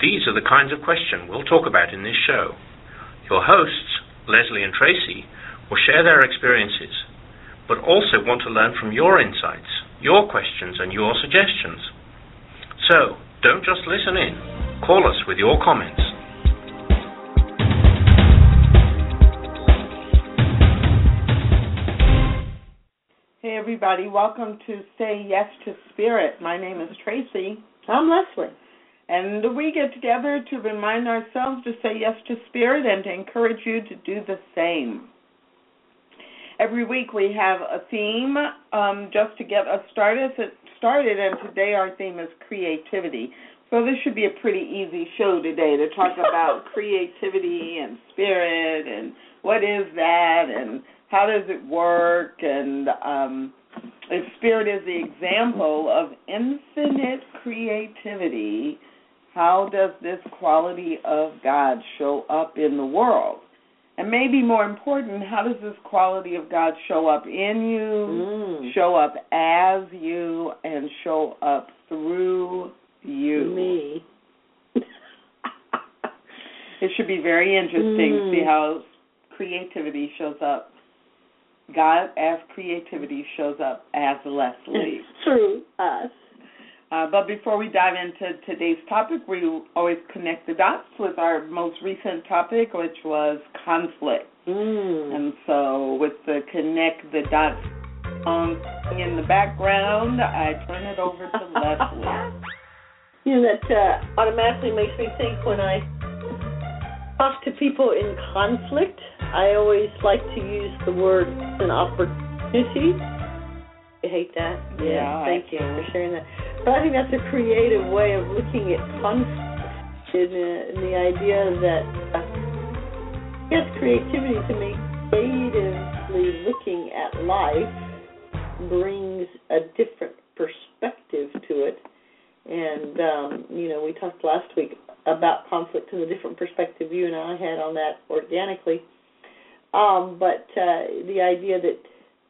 These are the kinds of questions we'll talk about in this show. Your hosts, Lesley and Tracy, will share their experiences, but also want to learn from your insights, your questions, and your suggestions. So, don't just listen in. Call us with your comments. Hey, everybody. Welcome to Say Yes to Spirit. My name is Tracy. I'm Lesley. And we get together to remind ourselves to say yes to Spirit and to encourage you to do the same. Every week we have a theme um, just to get us started. Started, and today our theme is creativity. So this should be a pretty easy show today to talk about creativity and spirit and what is that and how does it work and um, if spirit is the example of infinite creativity how does this quality of god show up in the world and maybe more important how does this quality of god show up in you Mm. show up as you and show up through you Me. it should be very interesting to see Mm. how creativity shows up God as creativity shows up as Lesley. Through us. Uh, but before we dive into today's topic, we always connect the dots with our most recent topic, which was conflict. Mm. And so, with the connect the dots song in the background, I turn it over to Lesley. You know, that uh, automatically makes me think when I talk to people in conflict, I always like to use the word an opportunity. I hate that. Yeah, thank I you for sharing that. But I think that's a creative way of looking at conflict in, uh, the idea that, uh, yes, creativity to me, creatively looking at life brings a different perspective to it. And um, you know, we talked last week about conflict and the different perspective you and I had on that organically. Um, but uh, the idea that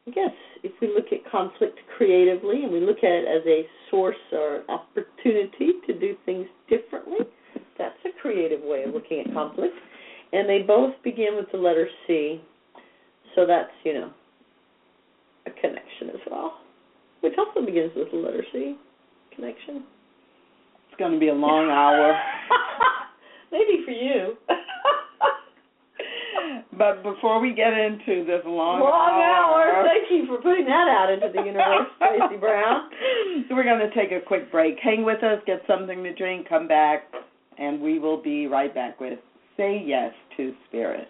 I guess if we look at conflict creatively and we look at it as a source or an opportunity to do things differently, that's a creative way of looking at conflict. And they both begin with the letter C. So that's, you know, a connection as well. Which also begins with the letter C. Connection. It's going to be a long hour. Maybe for you. But before we get into this long, Long hour. hour, Thank you for putting that out into the universe, Tracy Brown. So We're going to take a quick break. Hang with us, get something to drink, come back, and we will be right back with Say Yes to Spirit.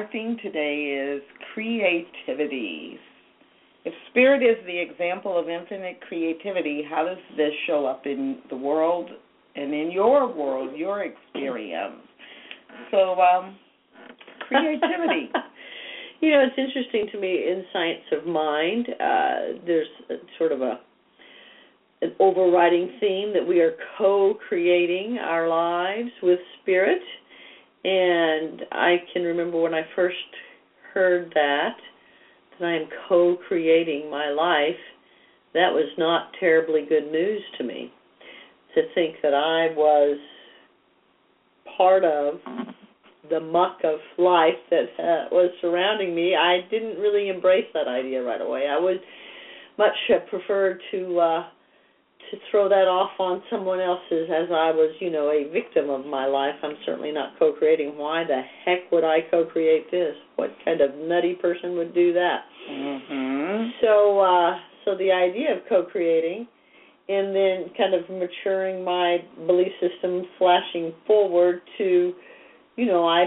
Our theme today is creativity. If spirit is the example of infinite creativity, how does this show up in the world and in your world, your experience? So, um, creativity. you know, it's interesting to me in science of mind. Uh, there's a, sort of a an overriding theme that we are co-creating our lives with spirit, and I can remember when I first heard that that I am co-creating my life. That was not terribly good news to me. To think that I was part of the muck of life that uh, was surrounding me, I didn't really embrace that idea right away. I would much have preferred to uh to throw that off on someone else's as I was, you know, a victim of my life. I'm certainly not co-creating. Why the heck would I co-create this? What kind of nutty person would do that? Mhm. So uh so the idea of co-creating and then kind of maturing my belief system flashing forward to you know, I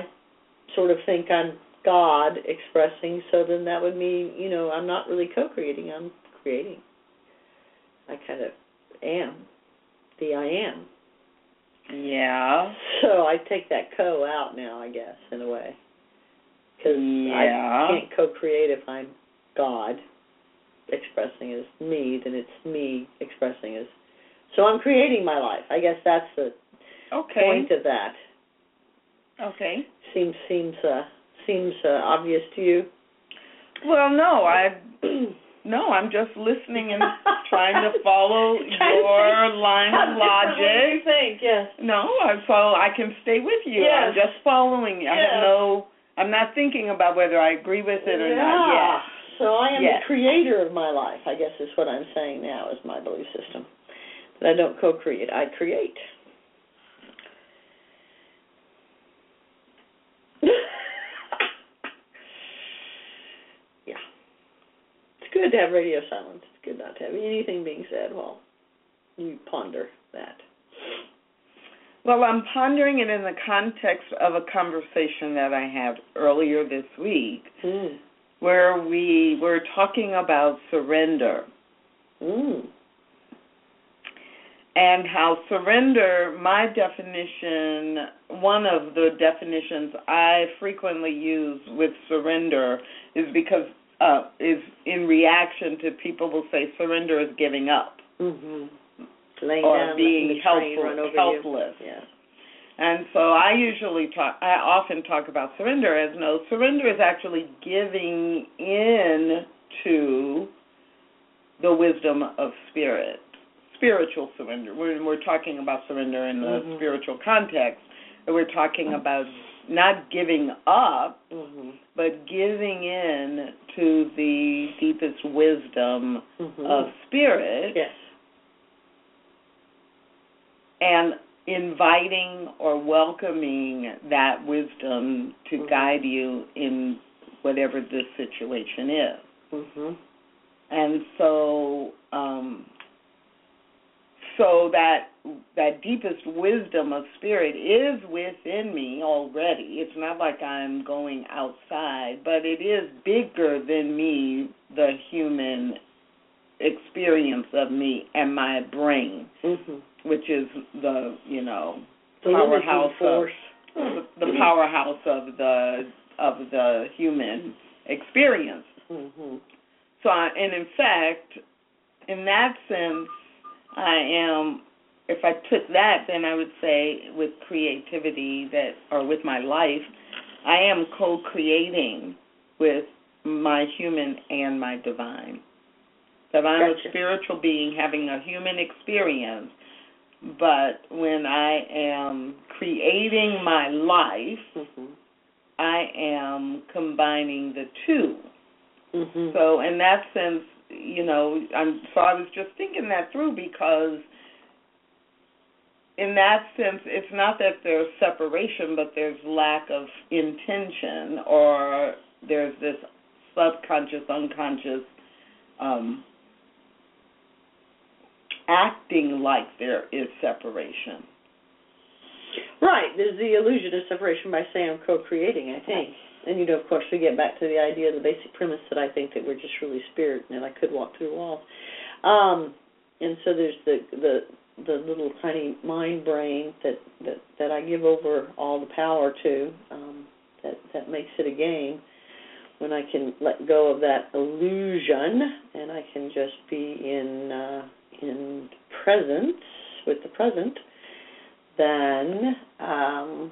sort of think I'm God expressing, so then that would mean, you know, I'm not really co creating, I'm creating. I kind of am the I am. Yeah. So I take that co out now, I guess, in a way. Because Yeah. I can't co create if I'm God expressing as me, then it's me expressing as. So I'm creating my life. I guess that's the Okay. point of that. Okay. Seems seems uh seems uh, obvious to you. Well, no, I no, I'm just listening and trying to follow Trying your think line of logic. to think, yes. No, I follow. I can stay with you. I'm just following you. I Yes. have no. I'm not thinking about whether I agree with it or yeah. not yet. So I am Yes. the creator of my life. I guess is what I'm saying now is my belief system. But I don't co-create. I create. yeah. It's good to have radio silence. It's good not to have anything being said while you ponder that. Well, I'm pondering it in the context of a conversation that I had earlier this week, Mm. where we were talking about surrender. Mm. and how surrender, my definition, one of the definitions I frequently use with surrender is because uh, is in reaction to people will say surrender is giving up Mhm. Or down, being letting the train helpful, helpless. Yeah. And so I usually talk I often talk about surrender as no surrender is actually giving in to the wisdom of spirit. Spiritual surrender. When we're talking about surrender in the Mhm. spiritual context, we're talking about not giving up, Mhm. but giving in to the deepest wisdom Mhm. of spirit yes. and inviting or welcoming that wisdom to Mhm. guide you in whatever this situation is. Mhm. And so um so that that deepest wisdom of spirit is within me already. It's not like I'm going outside, but it is bigger than me, the human experience of me and my brain, Mhm. which is the, you know, The powerhouse of force. the, the powerhouse of the of the human experience. Mhm. So, I, and in fact, in that sense, I am. If I took that, then I would say with creativity that, or with my life, I am co-creating with my human and my divine. That I'm Gotcha. a spiritual being having a human experience, but when I am creating my life, Mhm. I am combining the two. Mhm. So in that sense, you know, I'm so I was just thinking that through because in that sense it's not that there's separation but there's lack of intention or there's this subconscious unconscious um acting like there is separation. Right. There's the illusion of separation by saying I'm co-creating. I think, and you know, of course, we get back to the idea, the basic premise that I think that we're just really spirit, and I could walk through walls. Um, and so there's the the the little tiny mind brain that that that I give over all the power to. Um, that that makes it a game when I can let go of that illusion and I can just be in uh, in presence with the present, then um,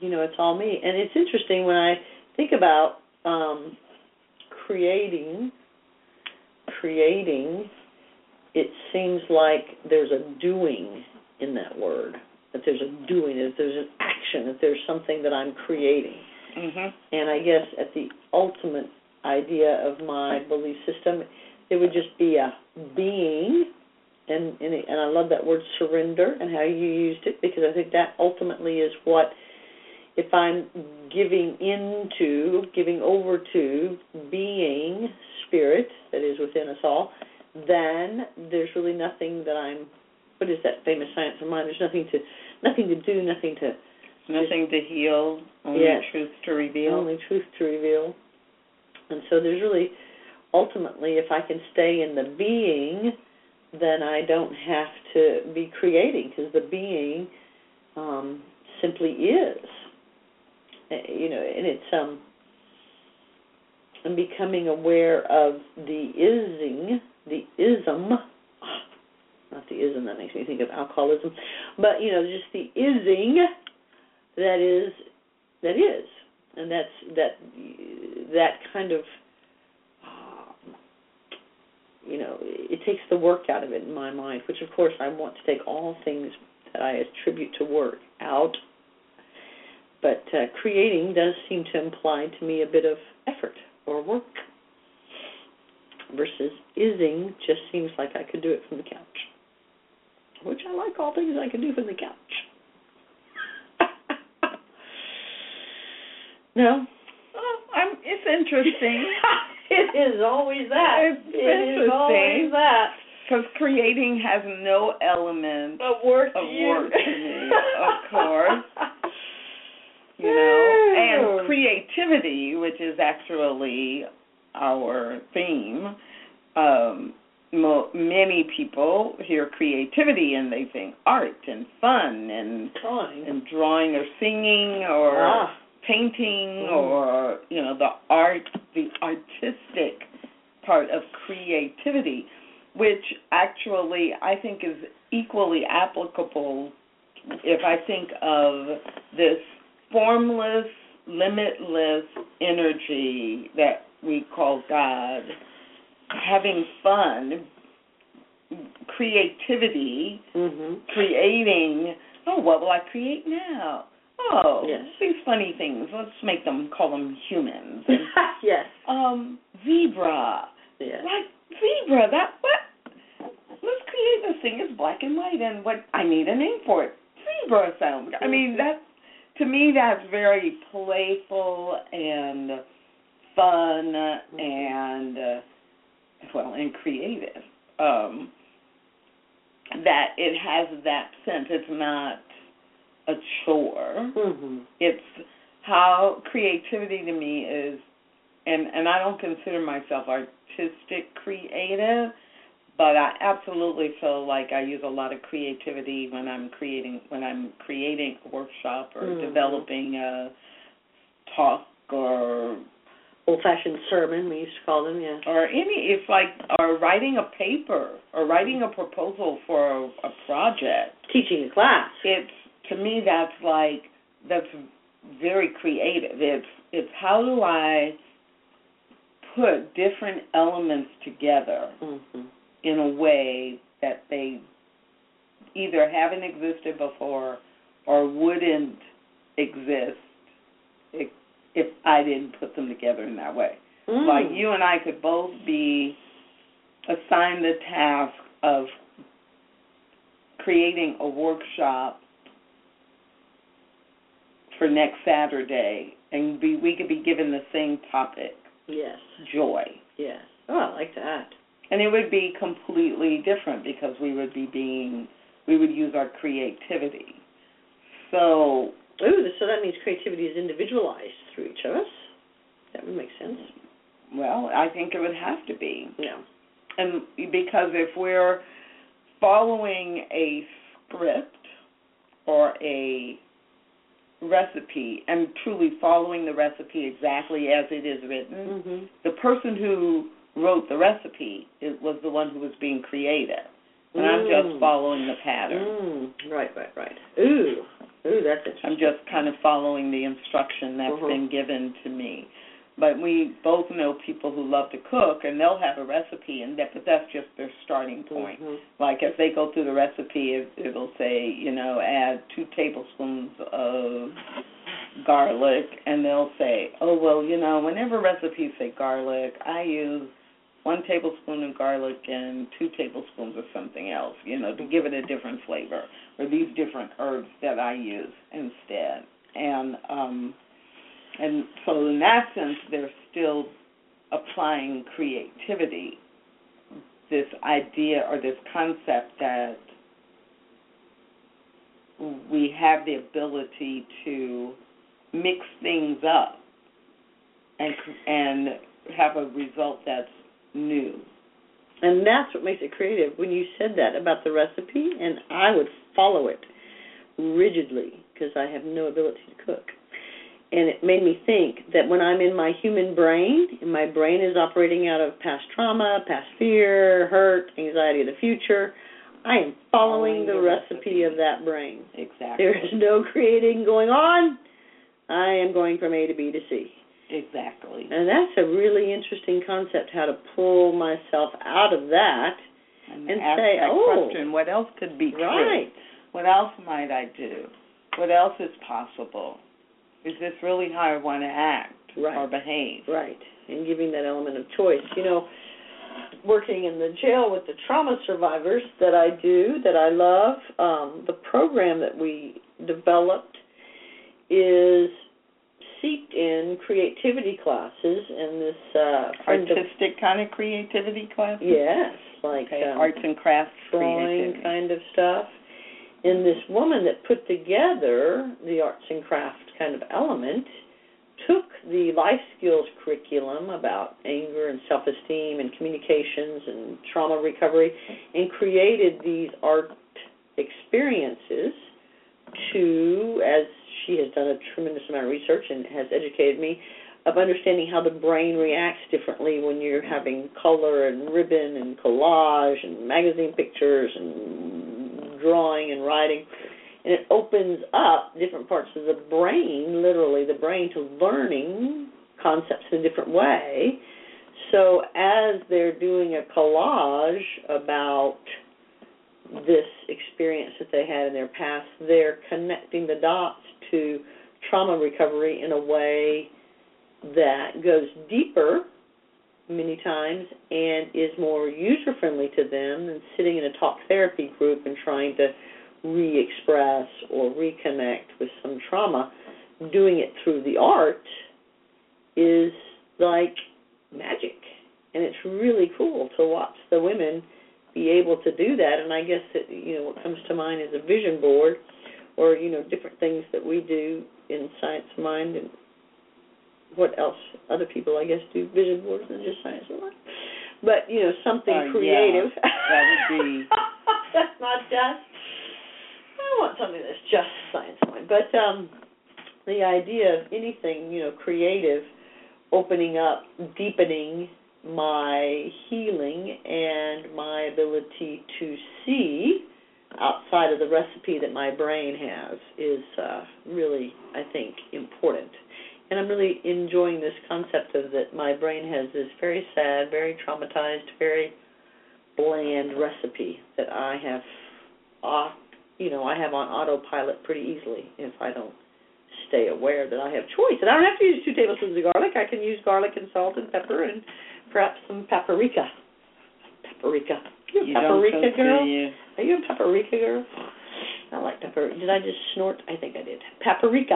you know it's all me. And it's interesting when I think about um, creating, creating. It seems like there's a doing in that word. That there's a doing. That there's an action. That there's something that I'm creating. Mhm. And I guess at the ultimate idea of my belief system, it would just be a being, and and, and I love that word surrender and how you used it because I think that ultimately is what if I'm giving into, giving over to being spirit that is within us all, then there's really nothing that I'm. What is that famous science of mind? There's nothing to, nothing to do, nothing to Nothing to heal, only Yes. truth to reveal. only truth to reveal. And so there's really ultimately if I can stay in the being, then I don't have to be creating because the being um simply is. You know, and it's um I'm becoming aware of the ising, the ism not the ism that makes me think of alcoholism, but you know, just the ising that is that is, and that's that that kind of you know it takes the work out of it in my mind, which of course I want to take all things that I attribute to work out. But uh, creating does seem to imply to me a bit of effort or work, versus ising just seems like I could do it from the couch, which I like all things I can do from the couch. no, Well, I'm, it's interesting it is always that. It's It is always that. because creating has no element Of work of work to me, of course. you know, and creativity, which is actually our theme. Um, mo- many people hear creativity and they think art and fun and Drawing. and drawing or singing or Ah. painting Mm. or you know the art the artistic part of creativity which actually I think is equally applicable if I think of this formless limitless energy that we call God having fun creativity Mhm. creating oh what will I create now oh Yes. these funny things let's make them call them humans and, yes. um zebra Yes. like zebra that what let's create this thing it's black and white and what I need a name for it zebra sound I mean Mhm. that to me that's very playful and fun and uh, well and creative. Um that it has that sense it's not a chore. Mhm. it's how creativity to me is and and I don't consider myself artistic creative but I absolutely feel like I use a lot of creativity when I'm creating when I'm creating a workshop or Mhm. developing a talk or Old fashioned sermon we used to call them, yeah. or any it's like or writing a paper or writing a proposal for a, a project Teaching a class. it's to me that's like that's very creative it's it's how do i put different elements together Mhm. In a way that they either haven't existed before or wouldn't exist if, if i didn't put them together in that way Mm. like you and i could both be assigned the task of creating a workshop for next Saturday, and be, we could be given the same topic, Yes. joy. Yes. Oh, I like that. And it would be completely different because we would be being, we would use our creativity. So, Ooh, so that means creativity is individualized through each of us. That would make sense. well, I think it would have to be. Yeah. And because if we're following a script or a recipe and truly following the recipe exactly as it is written, Mhm. the person who wrote the recipe it was the one who was being creative. And I'm Mm. just following the pattern. Mm. Right, right, right. Ooh. Ooh, that's interesting. I'm just kind of following the instruction that's Mhm. been given to me. But we both know people who love to cook, and they'll have a recipe, and that, but that's just their starting point. Mhm. Like as they go through the recipe, it, it'll say, you know, add two tablespoons of garlic, and they'll say, oh well, you know, whenever recipes say garlic, I use one tablespoon of garlic and two tablespoons of something else, you know, to give it a different flavor, or these different herbs that I use instead. And um and so in that sense they're still applying creativity, this idea or this concept that we have the ability to mix things up and and have a result that's new. And that's what makes it creative. When you said that about the recipe, and I would follow it rigidly because I have no ability to cook. And it made me think that when I'm in my human brain, and my brain is operating out of past trauma, past fear, hurt, anxiety of the future, I am following, Following the, the recipe, recipe. of that brain. Exactly. There is no creating going on. I am going from A to B to C. exactly. And that's a really interesting concept how to pull myself out of that. And, and say, "Oh, question, what else could be true? Right. What else might I do? What else is possible? Is this really how I want to act Right. or behave? Right. And giving that element of choice. You know, working in the jail with the trauma survivors that I do, that I love, um, the program that we developed is seeped in creativity classes and this uh Artistic kind of creativity class? yes, like Okay, um, arts and crafts drawing kind of stuff. And this woman that put together the arts and craft kind of element took the life skills curriculum about anger and self esteem and communications and trauma recovery and created these art experiences to, as she has done a tremendous amount of research and has educated me, of understanding how the brain reacts differently when you're having color and ribbon and collage and magazine pictures and drawing and writing. And it opens up different parts of the brain, literally the brain, to learning concepts in a different way. So as they're doing a collage about this experience that they had in their past, they're connecting the dots to trauma recovery in a way that goes deeper many times and is more user friendly to them than sitting in a talk therapy group and trying to re express or reconnect with some trauma. Doing it through the art is like magic. And it's really cool to watch the women be able to do that. And I guess that, you know, what comes to mind is a vision board or, you know, different things that we do in Science Mind and what else other people I guess do vision boards than just Science Mind. But, you know, something Uh, yeah, creative. that would be- that's not just I want something that's just Science Mind. But um the idea of anything, you know, creative opening up, deepening my healing and my ability to see outside of the recipe that my brain has is uh, really, I think, important. And I'm really enjoying this concept of that my brain has this very sad, very traumatized, very bland recipe that I have, uh, you know, I have on autopilot pretty easily if I don't stay aware that I have choice. And I don't have to use two tablespoons of garlic. I can use garlic and salt and pepper and perhaps some paprika. Paprika. You a paprika girl? you? Are you a paprika girl? I like pepper. Did I just snort? I think I did. Paprika.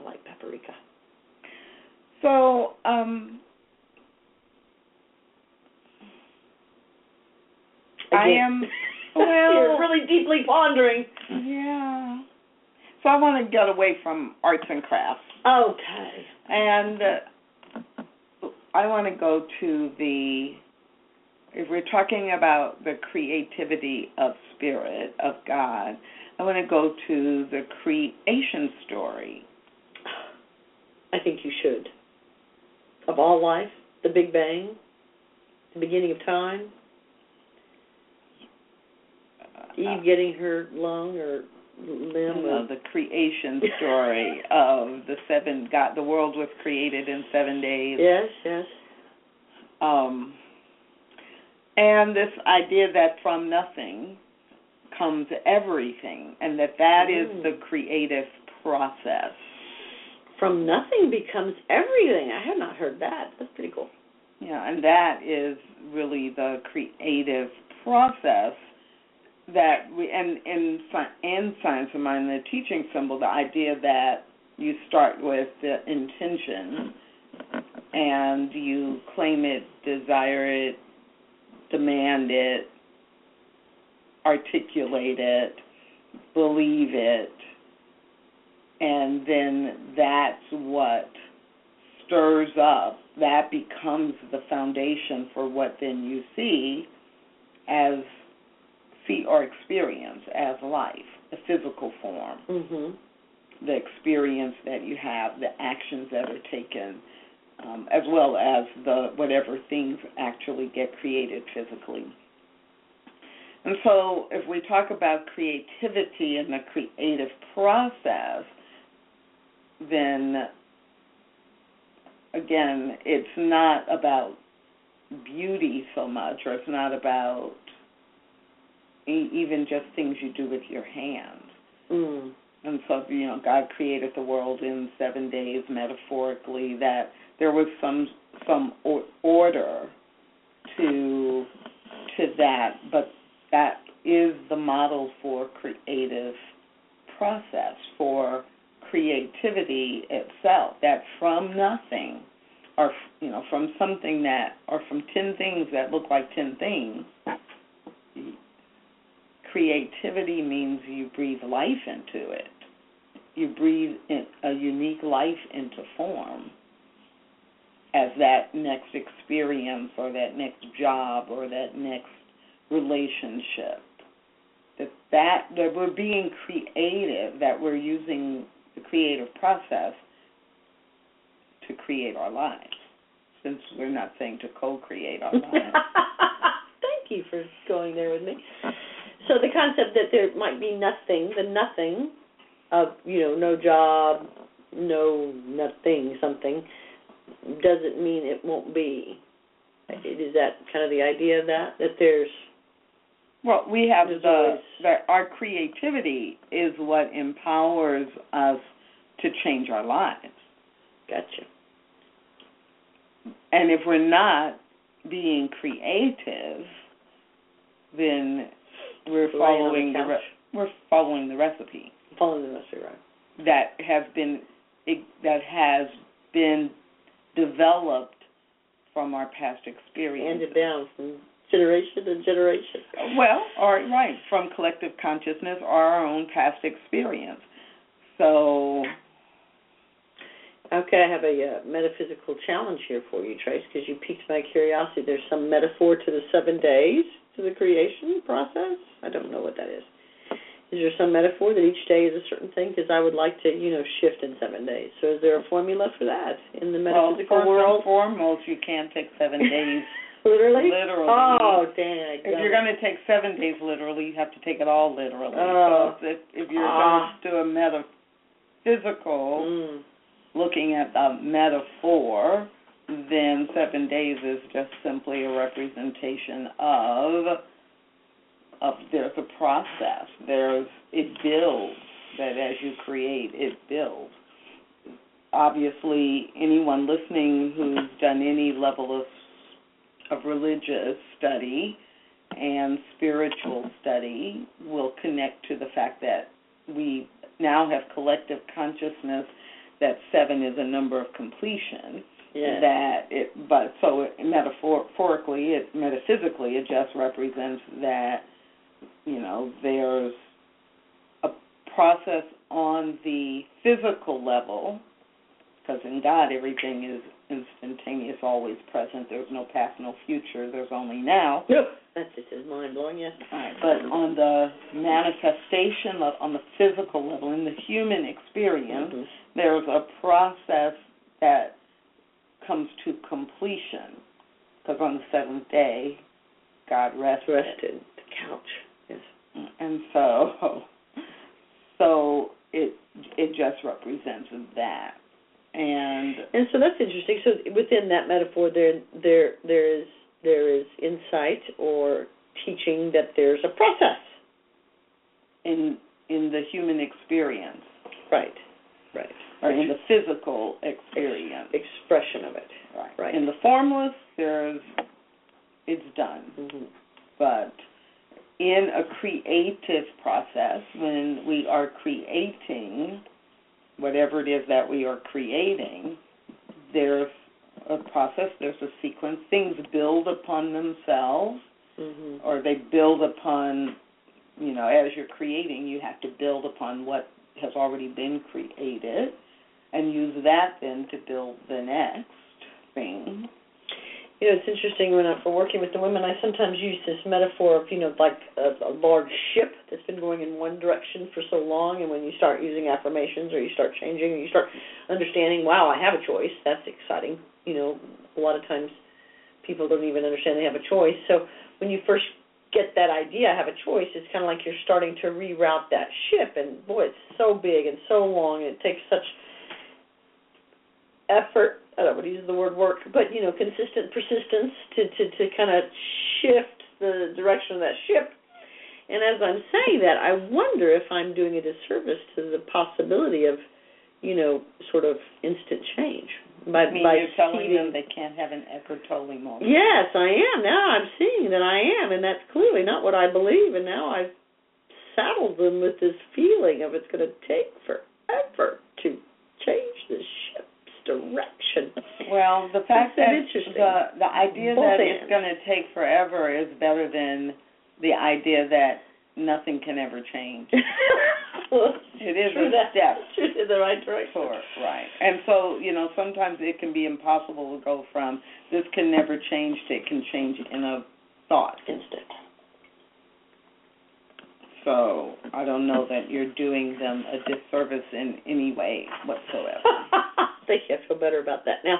I like paprika. So, um, I Again. am. You're Well, really deeply pondering. yeah. So I want to get away from arts and crafts, Okay. and uh, I want to go to the. If we're talking about the creativity of spirit of God, I want to go to the creation story. I think you should. Of all life, the Big Bang, the beginning of time, Eve getting her lung or limb. No, the creation story of the seven God. The world was created in seven days. yes, yes. Um, and this idea that from nothing comes everything, and that that is Mm. the creative process. From nothing becomes everything. I have not heard that. That's pretty cool. Yeah, and that is really the creative process that we and in and science of mind, the teaching symbol, the idea that you start with the intention and you claim it, desire it, demand it, articulate it, believe it, and then that's what stirs up, that becomes the foundation for what then you see as see or experience as life, the physical form, Mhm. the experience that you have, the actions that are taken, um, as well as the whatever things actually get created physically. And so, if we talk about creativity and the creative process, then again, it's not about beauty so much, or it's not about e- even just things you do with your hands. Mm. And so, you know, God created the world in seven days, metaphorically. That there was some some or- order to to that, but that is the model for creative process for creativity itself. That from nothing, or you know, from something that, or from ten things that look like ten things. Creativity means you breathe life into it. You breathe a unique life into form as that next experience or that next job or that next relationship. That that that we're being creative that we're using the creative process to create our lives since we're not saying to co-create our lives. Thank you for going there with me. So the concept that there might be nothing, the nothing of you know no job, no nothing, something doesn't mean it won't be. Is that kind of the idea of that? That there's Well, we have uh, the always- that our creativity is what empowers us to change our lives. gotcha. And if we're not being creative, then we're following the, re- we're following the recipe Following the recipe, right? that has been that has been developed from our past experience. Handed down from generation to generation. Well, all right, right, from collective consciousness or our own past experience. So, Okay, I have a uh, metaphysical challenge here for you, Trace, because you piqued my curiosity. There's some metaphor to the seven days to the creation process. I don't know what that is. Is there some metaphor that each day is a certain thing? Because I would like to, you know, shift in seven days. So is there a formula for that in the well, metaphysical first world? and foremost, you can't take seven days. literally? Literally. Oh, dang. if you're going to take seven days literally, you have to take it all literally. Oh. So if, if you're Ah. going to do a metaphysical, Mm. looking at the metaphor, then seven days is just simply a representation of of there's a process. There's it builds that as you create, it builds. Obviously, anyone listening who's done any level of of religious study and spiritual study will connect to the fact that we now have collective consciousness that seven is a number of completion Yeah. that it but so it, metaphorically it metaphysically it just represents that you know there's a process on the physical level because in God everything is instantaneous always present. There's no past, no future. There's only now. Yep. That's just as mind blowing, yeah. Right. But on the manifestation level, on the physical level, in the human experience, Mhm. there's a process that comes to completion. Because on the seventh day, God rested. Rested. The couch. Yes. And so, so it it just represents that. And And so that's interesting. So within that metaphor, there there there is there is insight or teaching that there's a process. in in the human experience, Right. Right. Or in the physical experience, Expression of it. right? right. In the formless, there's it's done. Mm-hmm. but in a creative process, when we are creating whatever it is that we are creating, there's a process, there's a sequence. Things build upon themselves, Mm-hmm. or they build upon, you know, as you're creating, you have to build upon what has already been created and use that then to build the next thing. You know, it's interesting when I'm for working with the women, I sometimes use this metaphor of, you know, like a, a large ship that's been going in one direction for so long, and when you start using affirmations or you start changing, or you start understanding, wow, I have a choice. That's exciting. You know, a lot of times people don't even understand they have a choice. So when you first get that idea, I have a choice, it's kind of like you're starting to reroute that ship, and boy, it's so big and so long, and it takes such effort. I don't want to use the word work, but you know, consistent persistence to to to kind of shift the direction of that ship. And as I'm saying that, I wonder if I'm doing a disservice to the possibility of, you know, sort of instant change by I mean, by you're telling seeding- them they can't have an Eckhart Tolle moment. Yes, I am. Now I'm seeing that I am, and that's clearly not what I believe. And now I've saddled them with this feeling of it's going to take forever to change the ship's direction. Well, the fact that the the idea Both that ends. it's going to take forever is better than the idea that nothing can ever change. It is a that. step in the right direction. for right, and so you know sometimes it can be impossible to go from this can never change to it can change in a thought. Instant. So I don't know that you're doing them a disservice in any way whatsoever. Thank you. I feel better about that now.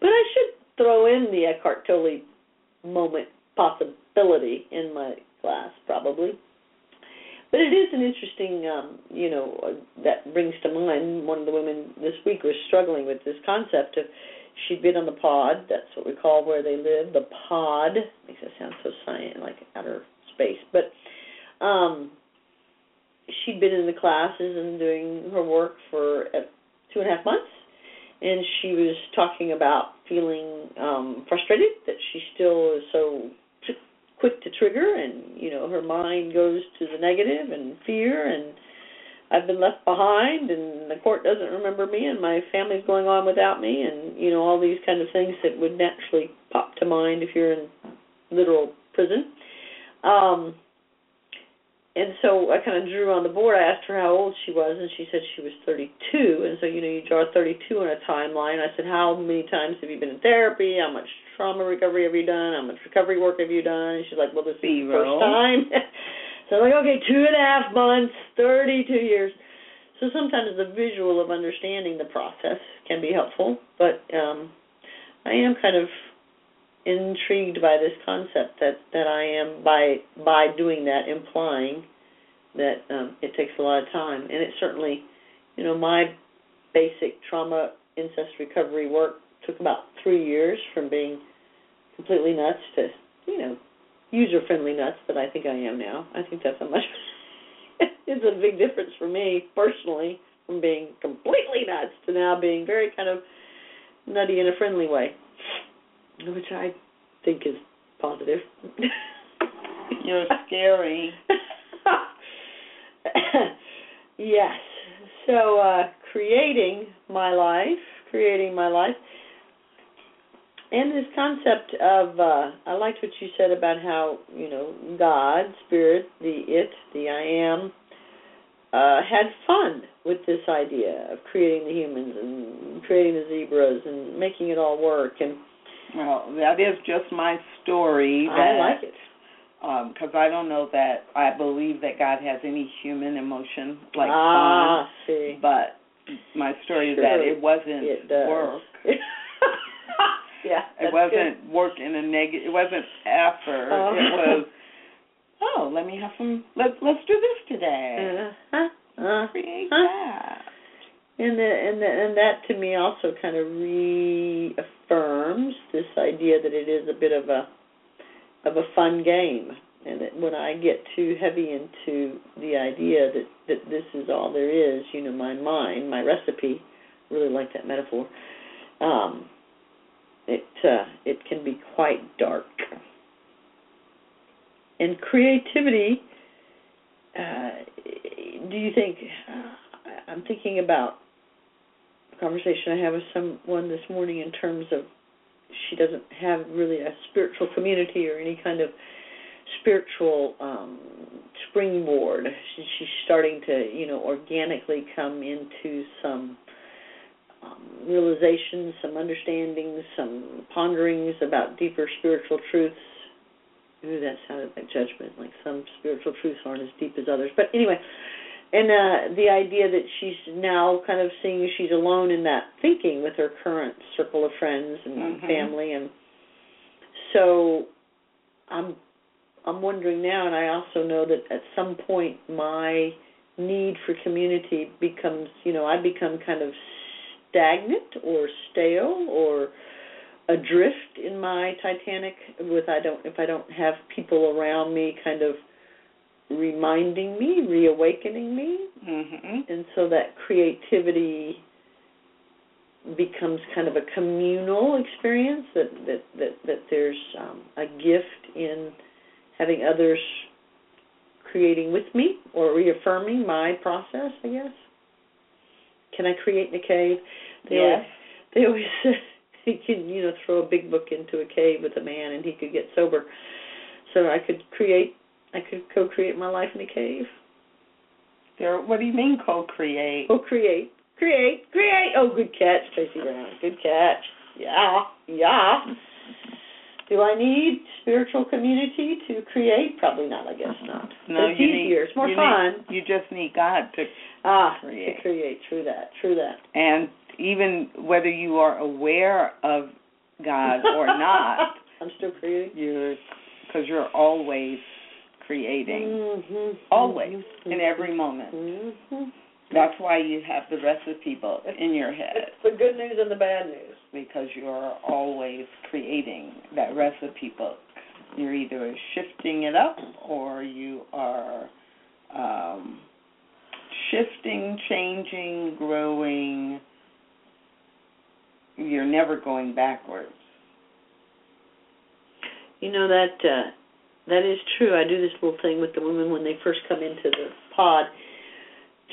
But I should throw in the Eckhart Tolle moment possibility in my class, probably. But it is an interesting, um, you know, uh, that brings to mind one of the women this week was struggling with this concept of she'd been on the pod, that's what we call where they live, the pod. Makes it sound so science, like outer space. But um she'd been in the classes and doing her work for uh, two and a half months and she was talking about feeling um frustrated that she still is so t- quick to trigger and you know her mind goes to the negative and fear and I've been left behind and the court doesn't remember me and my family's going on without me and you know all these kind of things that would naturally pop to mind if you're in literal prison. Um and so I kind of drew on the board. I asked her how old she was, and she said she was 32. And so, you know, you draw 32 on a timeline. I said, how many times have you been in therapy? How much trauma recovery have you done? How much recovery work have you done? And she's like, well, this is the first time. so I'm like, okay, two and a half months, 32 years. So sometimes the visual of understanding the process can be helpful, but um, I am kind of intrigued by this concept that that I am by by doing that implying that um, it takes a lot of time, and it certainly, you know, my basic trauma incest recovery work took about three years from being completely nuts to you know user friendly nuts that I think I am now. I think that's a much it's a big difference for me personally from being completely nuts to now being very kind of nutty in a friendly way which I think is positive. You're scary. yes. So uh creating my life, creating my life. And this concept of uh I liked what you said about how, you know, God, spirit, the it, the I am uh had fun with this idea of creating the humans and creating the zebras and making it all work and Well, that is just my story. That, I like it. because I don't know that I believe that God has any human emotion like ah, fun, see. but my story is that it wasn't it work. yeah. It wasn't work in a negative. It wasn't effort. Oh. It was, oh, let me have some. Let's let's do this today. Uh-huh. Uh, Create that. And the, and the, and that to me also kind of this idea that it is a bit of a of a fun game, and that when I get too heavy into the idea that that this is all there is, you know, my mind, my recipe, really like that metaphor. Um, it uh, it can be quite dark. And creativity. Uh, do you think? Uh, I'm thinking about a conversation I had with someone this morning in terms of she doesn't have really a spiritual community or any kind of spiritual um springboard. She, she's starting to you know organically come into some um, realizations some understandings some ponderings about deeper spiritual truths. Ooh, that sounded like judgment like some spiritual truths aren't as deep as others. But anyway and uh the idea that she's now kind of seeing she's alone in that thinking with her current circle of friends and Mhm. family and so i'm i'm wondering now and i also know that at some point my need for community becomes you know i become kind of stagnant or stale or adrift in my titanic with i don't if i don't have people around me kind of reminding me reawakening me Mhm. and so that creativity becomes kind of a communal experience that that that, that there's um, a gift in having others creating with me or reaffirming my process i guess can i create in a cave they Yes. always, they always say you can you know throw a big book into a cave with a man and he could get sober so i could create i could co-create my life in a cave There. What do you mean co-create? Oh, create, create, create. Oh, good catch, Tracy Brown. Good catch. Yeah, yeah. Do I need spiritual community to create? Probably not. I guess not. No, it's you easier. need. it's more you fun. Need, you just need God to, ah, create. to create. True that. True that. and even whether you are aware of God or not, I'm still creating. you're because you're always creating Mm-hmm. Always. in every moment. Mm-hmm. That's why you have the recipe book in your head It's the good news and the bad news. because you're always creating that recipe book. You're either shifting it up or you are um, shifting, changing, growing. You're never going backwards. You know that uh, that is true. I do this little thing with the women when they first come into the pod,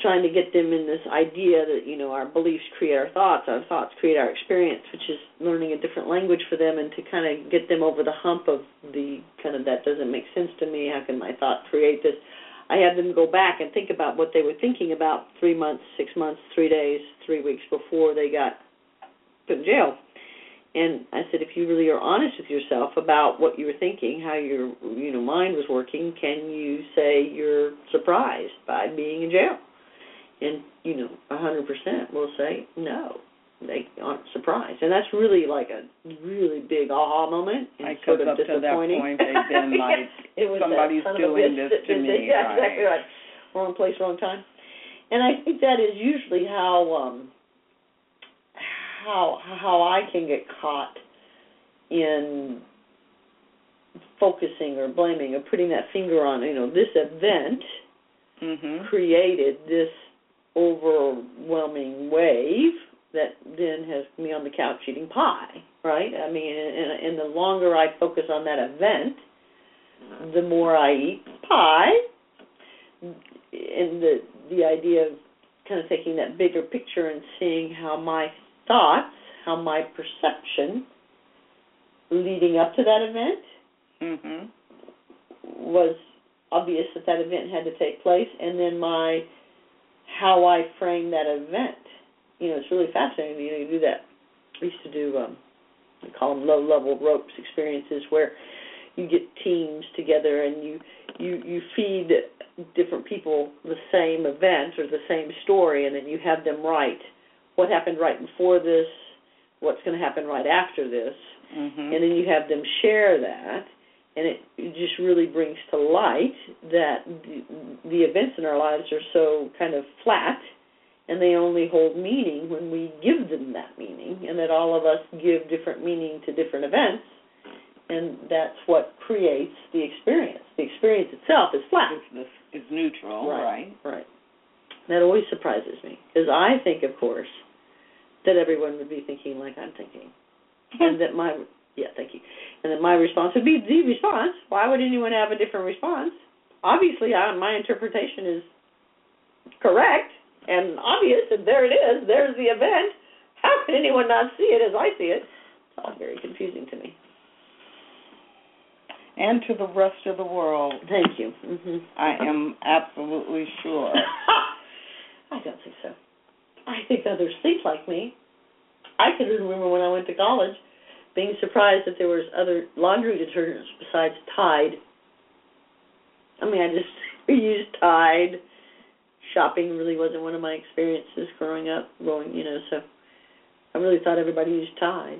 trying to get them in this idea that you know our beliefs create our thoughts, our thoughts create our experience, which is learning a different language for them, and to kind of get them over the hump of the kind of that doesn't make sense to me. How can my thought create this? I have them go back and think about what they were thinking about three months, six months, three days, three weeks before they got put in jail. And I said, if you really are honest with yourself about what you were thinking, how your you know mind was working, can you say you're surprised by being in jail? And you know, a hundred percent will say no, they aren't surprised, and that's really like a really big aha moment and I sort of up to that disappointing. point they've been like it was somebody's son of a doing this to me, Yeah, right. exactly right. Wrong place, wrong time. And I think that is usually how um how how I can get caught in focusing or blaming or putting that finger on you know this event mhm. created this overwhelming wave that then has me on the couch eating pie right i mean and, and the longer i focus on that event the more i eat pie and the the idea of kind of taking that bigger picture and seeing how my thoughts how my perception leading up to that event Mhm. was obvious that that event had to take place and then my how I frame that event. You know, it's really fascinating. You know, you do that. I used to do um we call them low level ropes experiences where you get teams together and you you you feed different people the same event or the same story and then you have them write what happened right before this what's going to happen right after this Mm-hmm. and then you have them share that and it, just really brings to light that the, the events in our lives are so kind of flat and they only hold meaning when we give them that meaning and that all of us give different meaning to different events and that's what creates the experience the experience itself is flat Is, is neutral, right? right that always surprises me because i think of course that everyone would be thinking like i'm thinking and that my yeah, thank you. And then my response would be the response. Why would anyone have a different response? Obviously, I, my interpretation is correct and obvious, and there it is. There's the event. How could anyone not see it as I see it? It's all very confusing to me. And to the rest of the world, Thank you. hmm I am absolutely sure. I don't think so. I think others think like me. I can remember when I went to college being surprised that there was other laundry detergents besides Tide. I mean, I just used Tide. Shopping really wasn't one of my experiences growing up, going, you know, so I really thought everybody used Tide.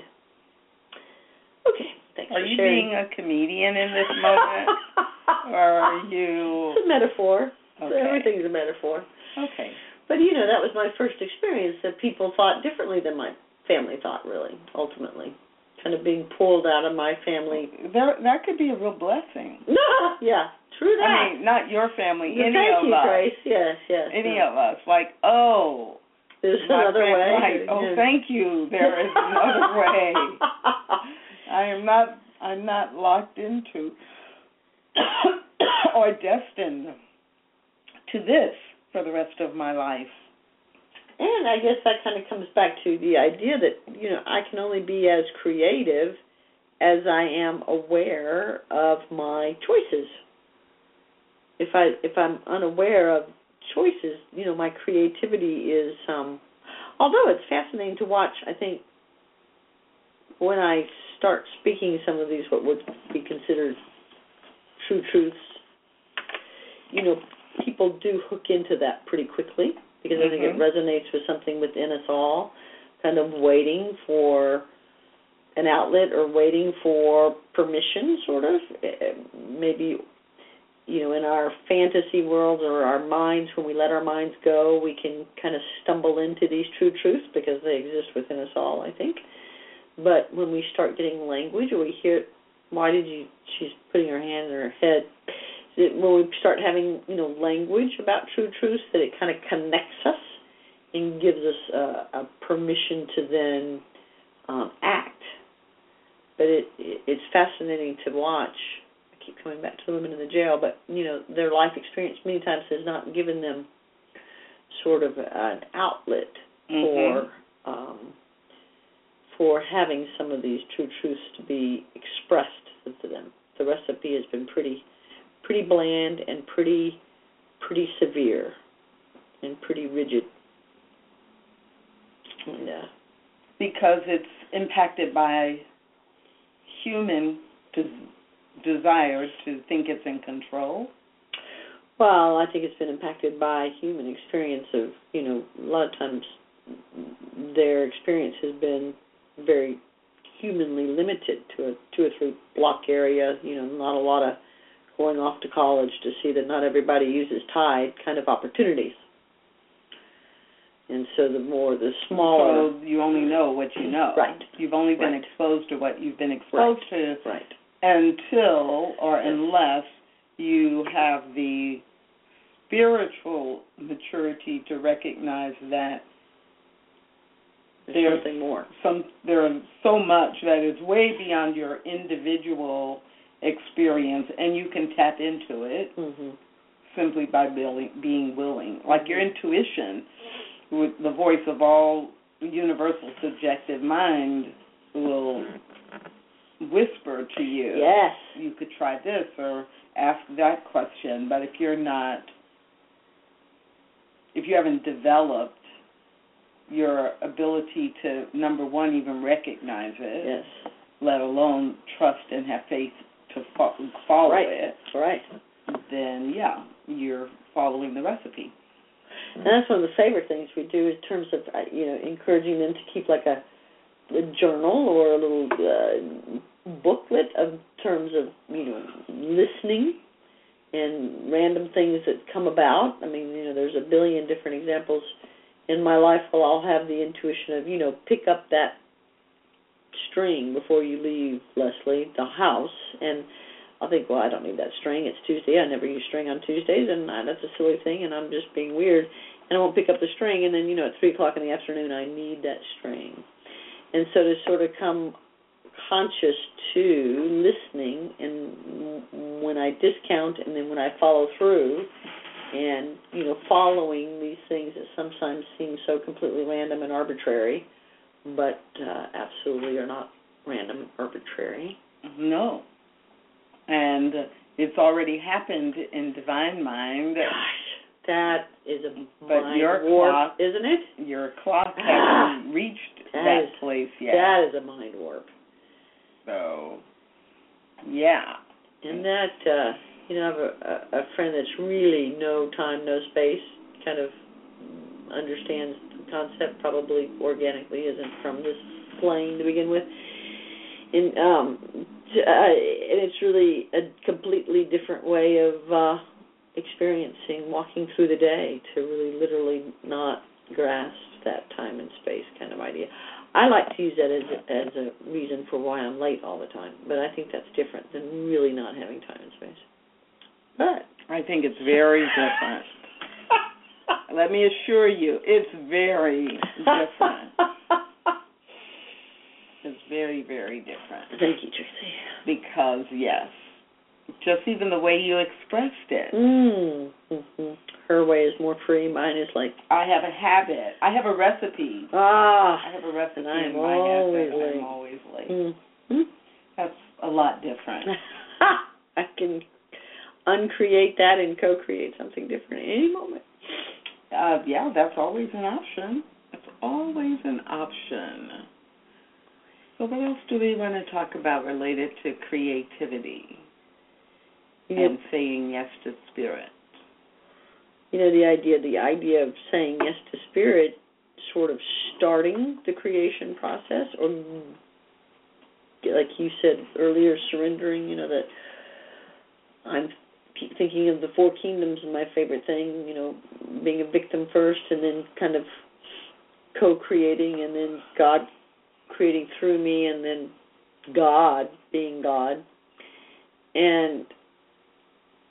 Okay, thanks Are for you sharing. being a comedian in this moment, or are you? It's a metaphor. Okay. Everything's a metaphor. Okay. But you know, that was my first experience that people thought differently than my family thought. Really, ultimately, kind of being pulled out of my family. There, that could be a real blessing. no yeah, true that. I mean, not your family, Yeah, any thank of you, us, Grace. Yes, yes. any yes. of us. Like, oh, There's another fam- way. Right. Oh, thank you. There is another way. I am not. I'm not locked into or destined to this for the rest of my life. And I guess that kind of comes back to the idea that you know I can only be as creative as I am aware of my choices. If I if I'm unaware of choices, you know, my creativity is um although it's fascinating to watch, I think when I start speaking some of these what would be considered true truths, you know, people do hook into that pretty quickly because I think it Mhm. resonates with something within us all, kind of waiting for an outlet or waiting for permission, sort of. Eh, Maybe, you know, in our fantasy worlds or our minds, when we let our minds go, we can kind of stumble into these true truths because they exist within us all, I think. But when we start getting language or we hear, why did you, she's putting her hand in her head, that when we start having you know language about true truths, that it kind of connects us and gives us a, a permission to then um, act. But it, it it's fascinating to watch. I keep coming back to the women in the jail, but you know their life experience many times has not given them sort of an outlet for um, for having some of these true truths to be expressed to them. The recipe has been pretty pretty bland and pretty pretty severe and pretty rigid. And, uh, because it's impacted by human des- desire to think it's in control. well, I think it's been impacted by human experience of you know a lot of times their experience has been very humanly limited to a two or three block area. You know, not a lot of going off to college to see that not everybody uses Tide kind of opportunities. And so the more the smaller So you only know what you know. Right. You've only been Right. exposed to what you've been exposed to right. until or unless you have the spiritual maturity to recognize that There's There's- something more. some there is so much that is way beyond your individual experience and you can tap into it Mhm. simply by being, being willing like your intuition with the voice of all universal subjective mind will whisper to you Yes. you could try this or ask that question but if you're not if you haven't developed your ability to number one even recognize it, Yes. let alone trust and have faith to fo- follow Right. it, Right. then yeah, you're following the recipe. And that's one of the favorite things we do in terms of uh, you know encouraging them to keep like a, a journal or a little uh, booklet of terms of you know listening and random things that come about. I mean you know there's a billion different examples in my life where I'll have the intuition of you know pick up that string before you leave Lesley the house and I'll think, well, I don't need that string. It's Tuesday. I never use string on Tuesdays, and I, that's a silly thing, and I'm just being weird. And I won't pick up the string, and then you know at three o'clock in the afternoon, I need that string. And so to sort of come conscious to listening, and when I discount, and then when I follow through, and you know following these things that sometimes seem so completely random and arbitrary, but uh, absolutely are not random arbitrary. No. And it's already happened in Divine Mind. Gosh, that is a But mind your warp, clock- isn't it? Your clock Ah, hasn't reached that that is- place yet. That is a mind warp. So, yeah. And that, uh, you know, I have a, a, friend that's really no time, no space, kind of understands concept, probably organically, isn't from this plane to begin with. And um, t- uh, it's really a completely different way of uh, experiencing walking through the day to really literally not grasp that time and space kind of idea. I like to use that as a, as a reason for why I'm late all the time, but I think that's different than really not having time and space. But I think it's very different. Let me assure you, it's very different. It's very, very different. Thank you, Tracy. Because, yes, just even the way you expressed it. Mm. hmm Her way is more free. Mine is like I have a habit. I have a recipe. ah. I have a recipe And I am in my always that late. I'm always late. Mm-hmm. That's a lot different. I can uncreate that and co-create something different at any moment. Uh, yeah, that's always an option. That's always an option. So what else do we want to talk about related to creativity know, and saying yes to spirit? you know the idea the idea of saying yes to spirit sort of starting the creation process or like you said earlier surrendering you know that i'm keep thinking of the four kingdoms and my favorite thing you know being a victim first and then kind of co-creating and then god creating through me and then god being god. And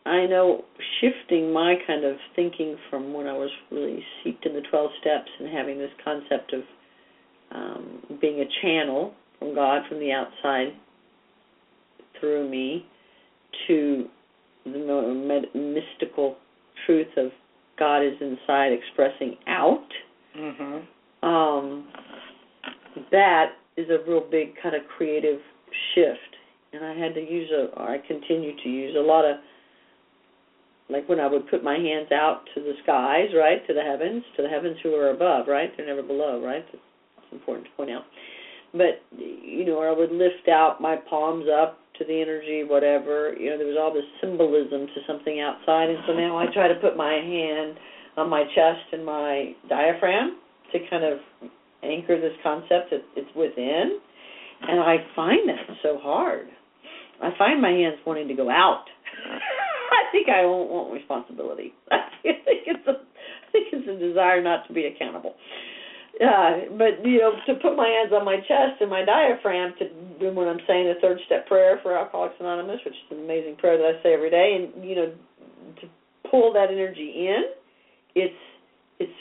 I know shifting my kind of thinking from when I was really seeped in the 12 steps and having this concept of um, being a channel from God from the outside through me to the mystical truth of God is inside expressing out. Mm-hmm. Um, that is a real big kind of creative shift, and I had to use a, or I continue to use a lot of like when I would put my hands out to the skies, right, to the heavens, to the heavens who are above, right? They're never below, right? That's important to point out. But you know, or I would lift out my palms up to the energy, whatever. You know, there was all this symbolism to something outside, and so now I try to put my hand on my chest and my diaphragm to kind of anchor this concept that it's within. And I find that so hard. I find my hands wanting to go out. I think I won't want responsibility. I think it's a I think it's a desire not to be accountable. Uh, but you know, to put my hands on my chest and my diaphragm to when I'm saying the third step prayer for Alcoholics Anonymous, which is an amazing prayer that I say every day, and you know, to pull that energy in, it's it's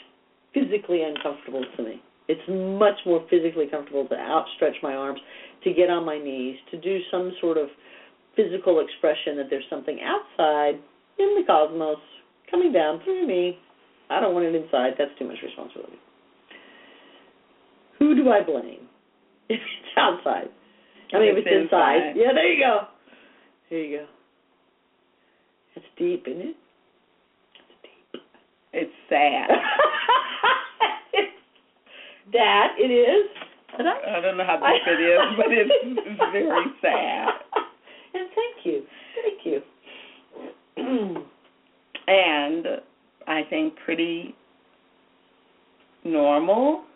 physically uncomfortable to me. It's much more physically comfortable to outstretch my arms, to get on my knees, to do some sort of physical expression that there's something outside in the cosmos coming down through me. I don't want it inside. That's too much responsibility. Who do I blame if it's outside? I mean, if it's it's inside. inside. Yeah, there you go. There you go. It's deep, isn't it? It's deep. It's sad. that it is. I, I don't know how deep it is, but it's very sad. And thank you, thank you. and I think pretty normal.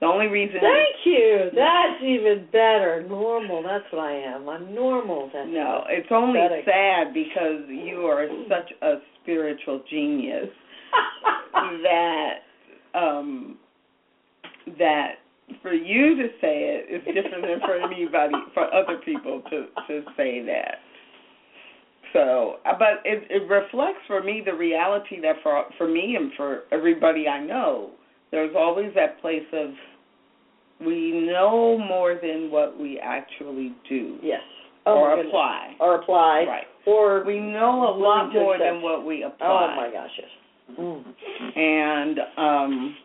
The only reason. Thank you. That's even better. Normal. That's what I am. I'm normal. That's no, it's only pathetic. sad because you are such a spiritual genius that um that for you to say it is different than for anybody for other people to to say that. So, but it it reflects for me the reality that for for me and for everybody I know, there's always that place of we know more than what we actually do. Yes. Oh, or apply. Or apply. Right. Or we know a lot more than what we apply. Oh my gosh, yes. Mm. And um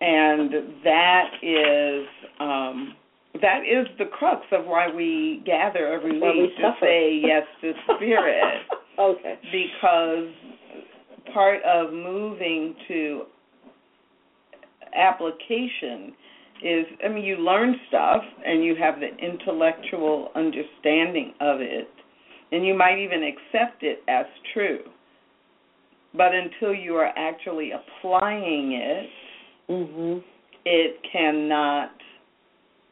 and that is um that is the crux of why we gather every week we to say yes to spirit. okay. Because part of moving to application is I mean you learn stuff and you have the intellectual understanding of it and you might even accept it as true. But until you are actually applying it, mm-hmm. it cannot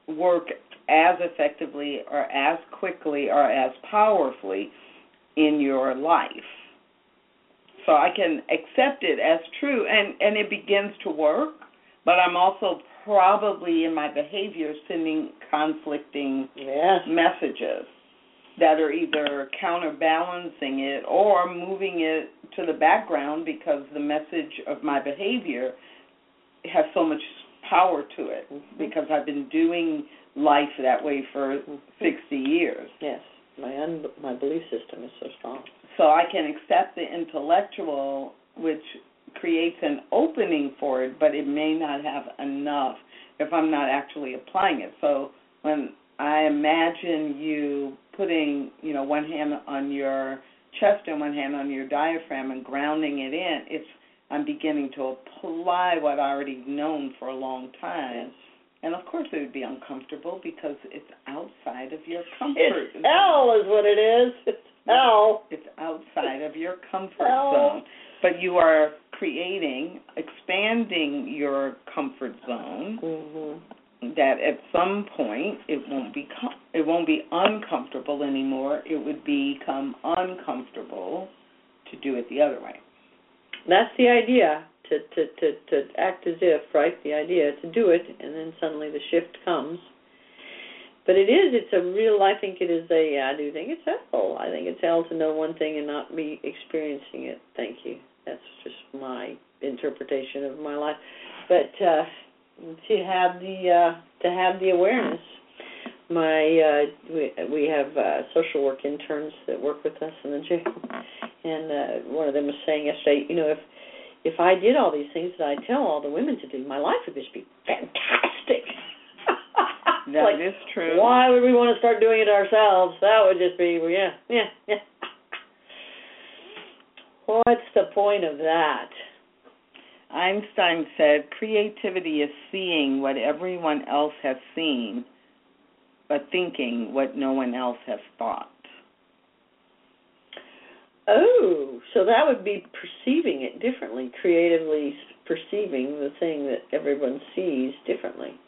work as effectively or as quickly or as powerfully in your life. So I can accept it as true and and it begins to work, but I'm also probably in my behavior sending conflicting yes. messages that are either counterbalancing it or moving it to the background because the message of my behavior has so much power to it mm-hmm. because I've been doing life that way for mm-hmm. 60 years. Yes, my un- my belief system is so strong. So I can accept the intellectual, which creates an opening for it, but it may not have enough if I'm not actually applying it. So when I imagine you putting, you know, one hand on your chest and one hand on your diaphragm and grounding it in, it's I'm beginning to apply what I already known for a long time. And of course, it would be uncomfortable because it's outside of your comfort. It's hell, is what it is. It's hell. It's outside of your comfort hell. zone. But you are creating, expanding your comfort zone. Mm-hmm. That at some point it won't be com- it won't be uncomfortable anymore. It would become uncomfortable to do it the other way. That's the idea to to to to act as if right the idea to do it and then suddenly the shift comes. But it is it's a real I think it is a I do think it's hell. I think it's hell to know one thing and not be experiencing it. Thank you. That's just my interpretation of my life. But uh to have the uh to have the awareness my uh we we have uh social work interns that work with us in the jail. And uh one of them was saying yesterday you know if if i did all these things that i tell all the women to do my life would just be fantastic. That like, is true. why would we want to start doing it ourselves? That would just be well, yeah yeah yeah what's the point of that Einstein said creativity is seeing what everyone else has seen but thinking what no one else has thought. Oh, so that would be perceiving it differently, creatively perceiving the thing that everyone sees differently.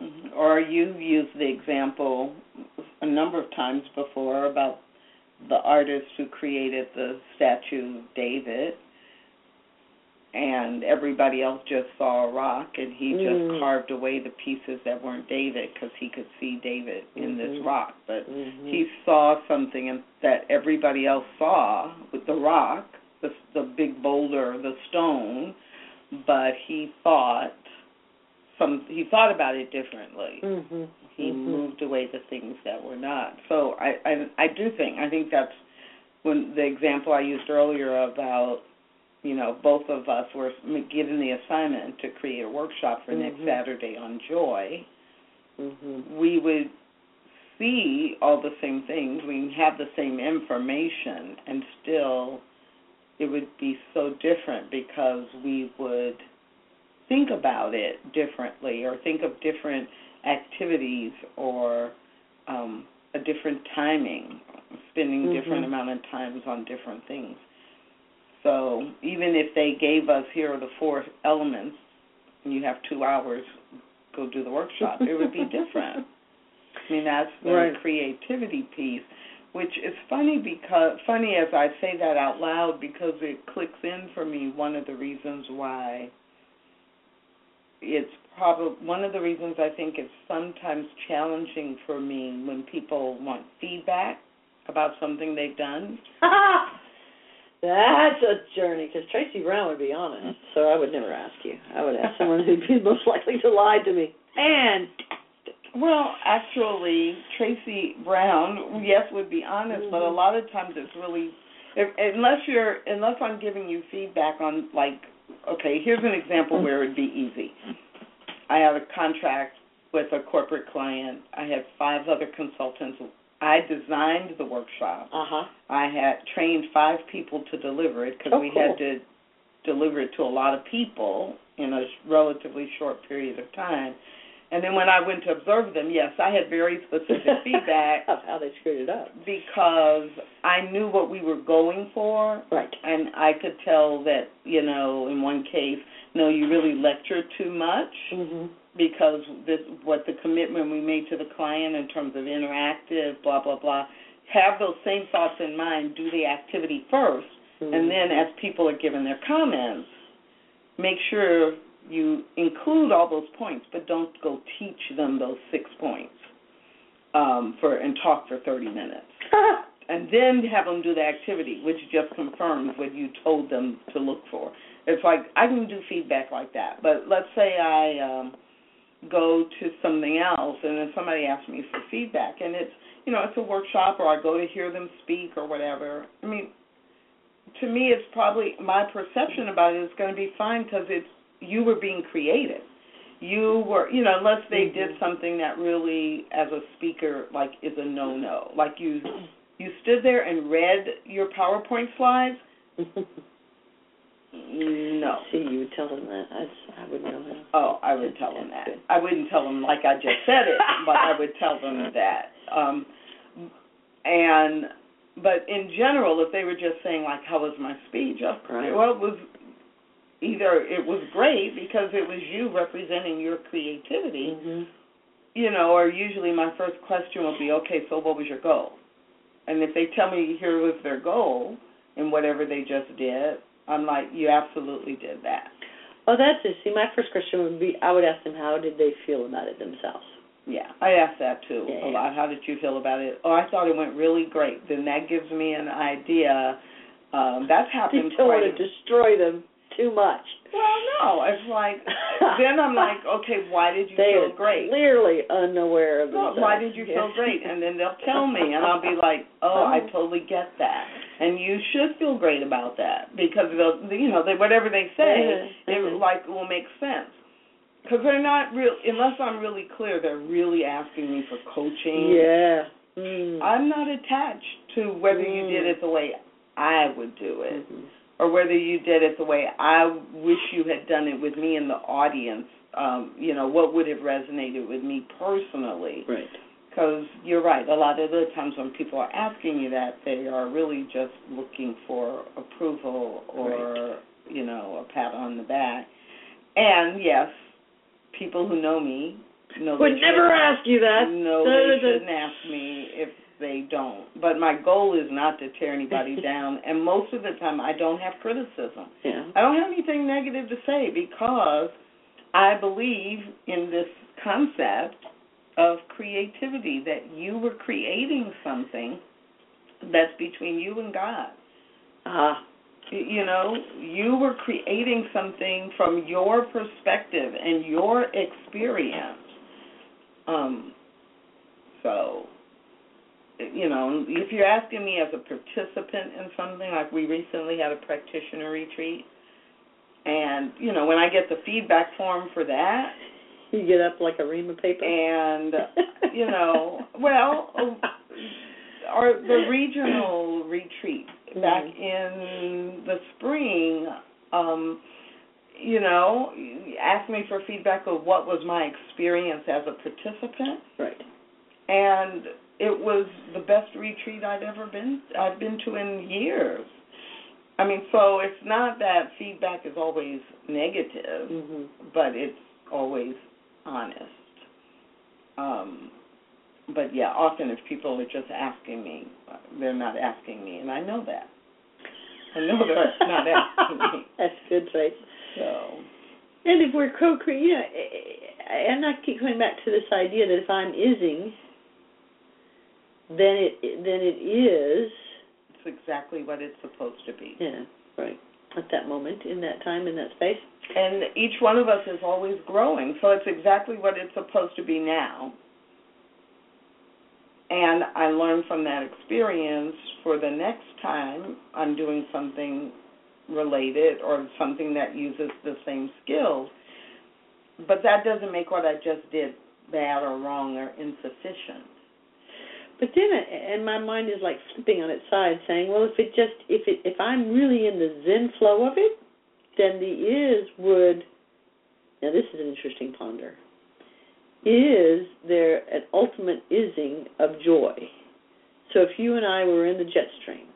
Mm-hmm. Or you've used the example a number of times before about the artist who created the statue of David and everybody else just saw a rock and he just mm. carved away the pieces that weren't David because he could see David in mm-hmm. this rock but mm-hmm. he saw something that everybody else saw with the rock the the big boulder the stone but he thought some he thought about it differently mm-hmm. he mm-hmm. moved away the things that were not so I, I i do think i think that's when the example i used earlier about you know, both of us were given the assignment to create a workshop for mm-hmm. next Saturday on joy, mm-hmm. we would see all the same things, we have the same information, and still it would be so different because we would think about it differently or think of different activities or um, a different timing, spending Mhm. different amount of times on different things. So even if they gave us here are the four elements, and you have two hours, go do the workshop, it would be different. I mean that's the Right. creativity piece, which is funny because funny as I say that out loud because it clicks in for me. One of the reasons why it's probably one of the reasons I think it's sometimes challenging for me when people want feedback about something they've done. That's a journey, because Tracy Brown would be honest, so I would never ask you. I would ask someone who'd be most likely to lie to me. And Well, actually, Tracy Brown, yes, would be honest, but a Mhm. lot of times it's really, if, unless you're, unless I'm giving you feedback on, like, okay, here's an example where it'd be easy. I have a contract with a corporate client. I had five other consultants. I designed the workshop. uh huh. I had trained five people to deliver it because Oh, we cool. had to deliver it to a lot of people in a relatively short period of time. And then when I went to observe them, yes, I had very specific feedback of how they screwed it up. because I knew what we were going for, Right. and I could tell that, you know, in one case, no, you really lectured too much Mhm. because this what the commitment we made to the client in terms of interactive, blah blah blah. Have those same thoughts in mind. Do the activity 1st Mhm. and then as people are giving their comments, make sure you include all those points, but don't go teach them those six points um, for and talk for 30 minutes. And then have them do the activity, which just confirms what you told them to look for. It's like I can do feedback like that, but let's say I um, go to something else, and then somebody asks me for feedback, and it's you know it's a workshop, or I go to hear them speak, or whatever. I mean, to me, it's probably my perception about it is going to be fine because it's you were being creative. You were, you know, unless they did Mhm. something that really, as a speaker, like is a no-no. Like you, you stood there and read your PowerPoint slides. No. See, you would tell them that. I, I would know that. Oh, I would tell them that. I wouldn't tell them like I just said it, but I would tell them that. Um, and but in general, if they were just saying like, "How was my speech?" Oh, Right. Well, it was either it was great because it was you representing your creativity, Mhm. you know, or usually my first question will be, "Okay, so what was your goal?" And if they tell me here was their goal in whatever they just did, I'm like, "You absolutely did that." Oh, that's it. See, my first question would be, I would ask them how did they feel about it themselves. Yeah, I ask that too Yeah, a yeah. lot. How did you feel about it? Oh, I thought it went really great. Then that gives me an idea. Um, that's You happened don't quite. want to destroy them too much. well, no, it's like then I'm like, okay, why did you they feel great? clearly unaware of Well, themselves. why did you feel great? And then they'll tell me, and I'll be like, oh, I Oh. totally get that. And you should feel great about that because they'll, you know, they whatever they say, Mhm, it mhm. like will make sense. Because they're not real, unless I'm really clear, they're really asking me for coaching. Yeah. Mm. I'm not attached to whether you Mm. did it the way I would do it Mhm. Or whether you did it the way I wish you had done it with me in the audience. Um, you know, what would have resonated with me personally? Right. Because you're right, a lot of the times when people are asking you that, they are really just looking for approval or, you know, a pat on the back. And yes, people who know me know Would they never shouldn't- ask you that. No, Da, they da, da. shouldn't ask me if they don't. But my goal is not to tear anybody down, and most of the time I don't have criticism. Yeah. I don't have anything negative to say because I believe in this concept of creativity that you were creating something that's between you and God. Y- You know, you were creating something from your perspective and your experience. Um, so, you know, if you're asking me as a participant in something, like we recently had a practitioner retreat, and you know, when I get the feedback form for that, You get up like a ream of paper. and you know, well, or the regional retreat back Mhm. in the spring, um, you know, asked me for feedback of what was my experience as a participant, Right. and it was the best retreat I'd ever been I've been to in years. I mean, so it's not that feedback is always negative, hmm but it's always honest. Um, but yeah, often if people are just asking me, they're not asking me, and I know that. I know they're not asking me. That's good, right? So And if we're co-creating, you know, and I keep coming back to this idea that if I'm ising, then it then it is, it's exactly what it's supposed to be. yeah, right, at that moment, in that time, in that space. And each one of us is always growing, so it's exactly what it's supposed to be now. And I learn from that experience for the next time I'm doing something related or something that uses the same skills. But that doesn't make what I just did bad or wrong or insufficient. But then, it- and my mind is like flipping on its side, saying, "Well, if it just if it if I'm really in the Zen flow of it, then the is would." Now, this is an interesting ponder. Is there an ultimate ising of joy? So, if you and I were in the jet stream,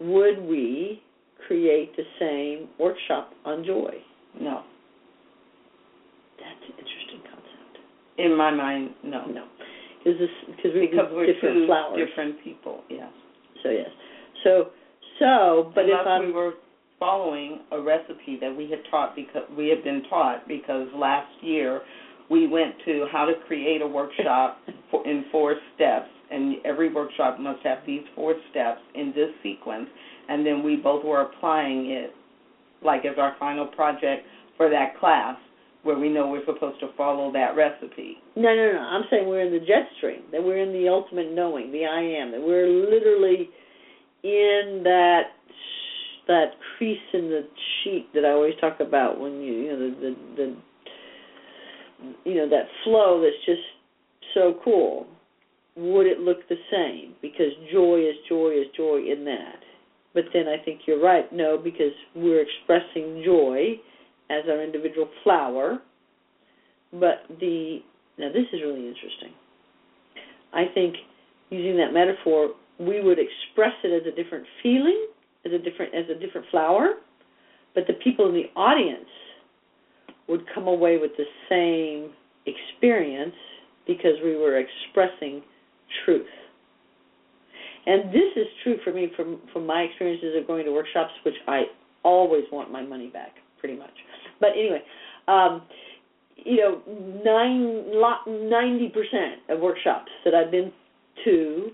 would we create the same workshop on joy? No. That's an interesting concept. In my mind, no. No, because this because we Because we're different two flowers. different people, yes. So yes. So so but Unless if I'm we were following a recipe that we had taught because we had been taught because last year we went to how to create a workshop for, in four steps and every workshop must have these four steps in this sequence and then we both were applying it like as our final project for that class where we know we're supposed to follow that recipe. no no no. I'm saying we're in the jet stream that we're in the ultimate knowing the I am that we're literally in that that crease in the sheet that I always talk about when you you know the the, the you know that flow that's just so cool. Would it look the same? Because joy is joy is joy in that. But then I think you're right. No because we're expressing joy as our individual flower but the now this is really interesting I think using that metaphor we would express it as a different feeling as a different as a different flower but the people in the audience would come away with the same experience because we were expressing truth. And this is true for me from from my experiences of going to workshops, which I always want my money back, pretty much. But anyway, um, you know, nine lot ninety percent of workshops that I've been to,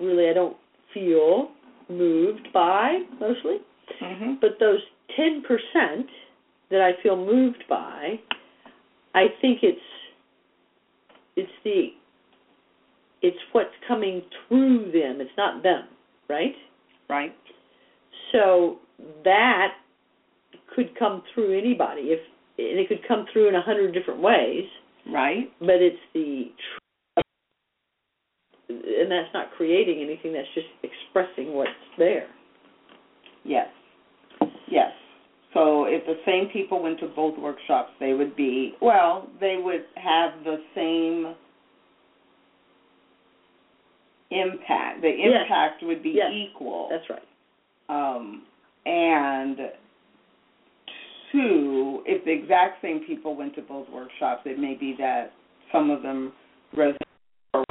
really, I don't feel moved by mostly. Mm-hmm. But those ten percent that I feel moved by, I think it's it's the it's what's coming through them. It's not them, right? Right? So that could come through anybody if and it could come through in a hundred different ways, Right? but it's the and that's not creating anything. That's just expressing what's there. Yes. Yes. So if the same people went to both workshops, they would be, well, they would have the same impact. The Yes. impact would be Yes. equal. That's right. Um, and two, if the exact same people went to both workshops, it may be that some of them resonate more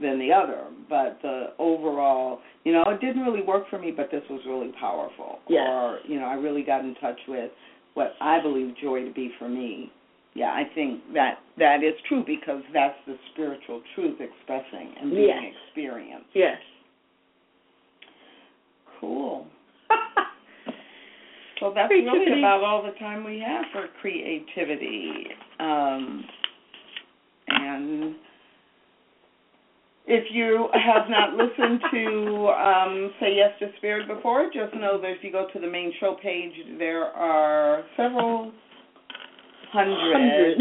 than the other. But the overall, you know, it didn't really work for me, but this was really powerful. Yes. Or, you know, I really got in touch with what I believe joy to be for me. Yeah, I think that that is true because that's the spiritual truth expressing and being Yes. experienced. Yes. Cool. So that's really about all the time we have for creativity. Um, and if you have not listened to um, Say Yes to Spirit before, just know that if you go to the main show page, there are several hundred Hundred.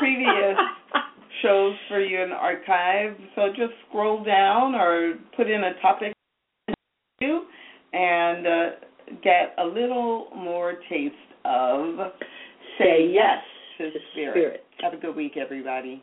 previous shows for you in the archive. So just scroll down or put in a topic and uh, get a little more taste of Say yes to spirit. spirit. Have a good week, everybody.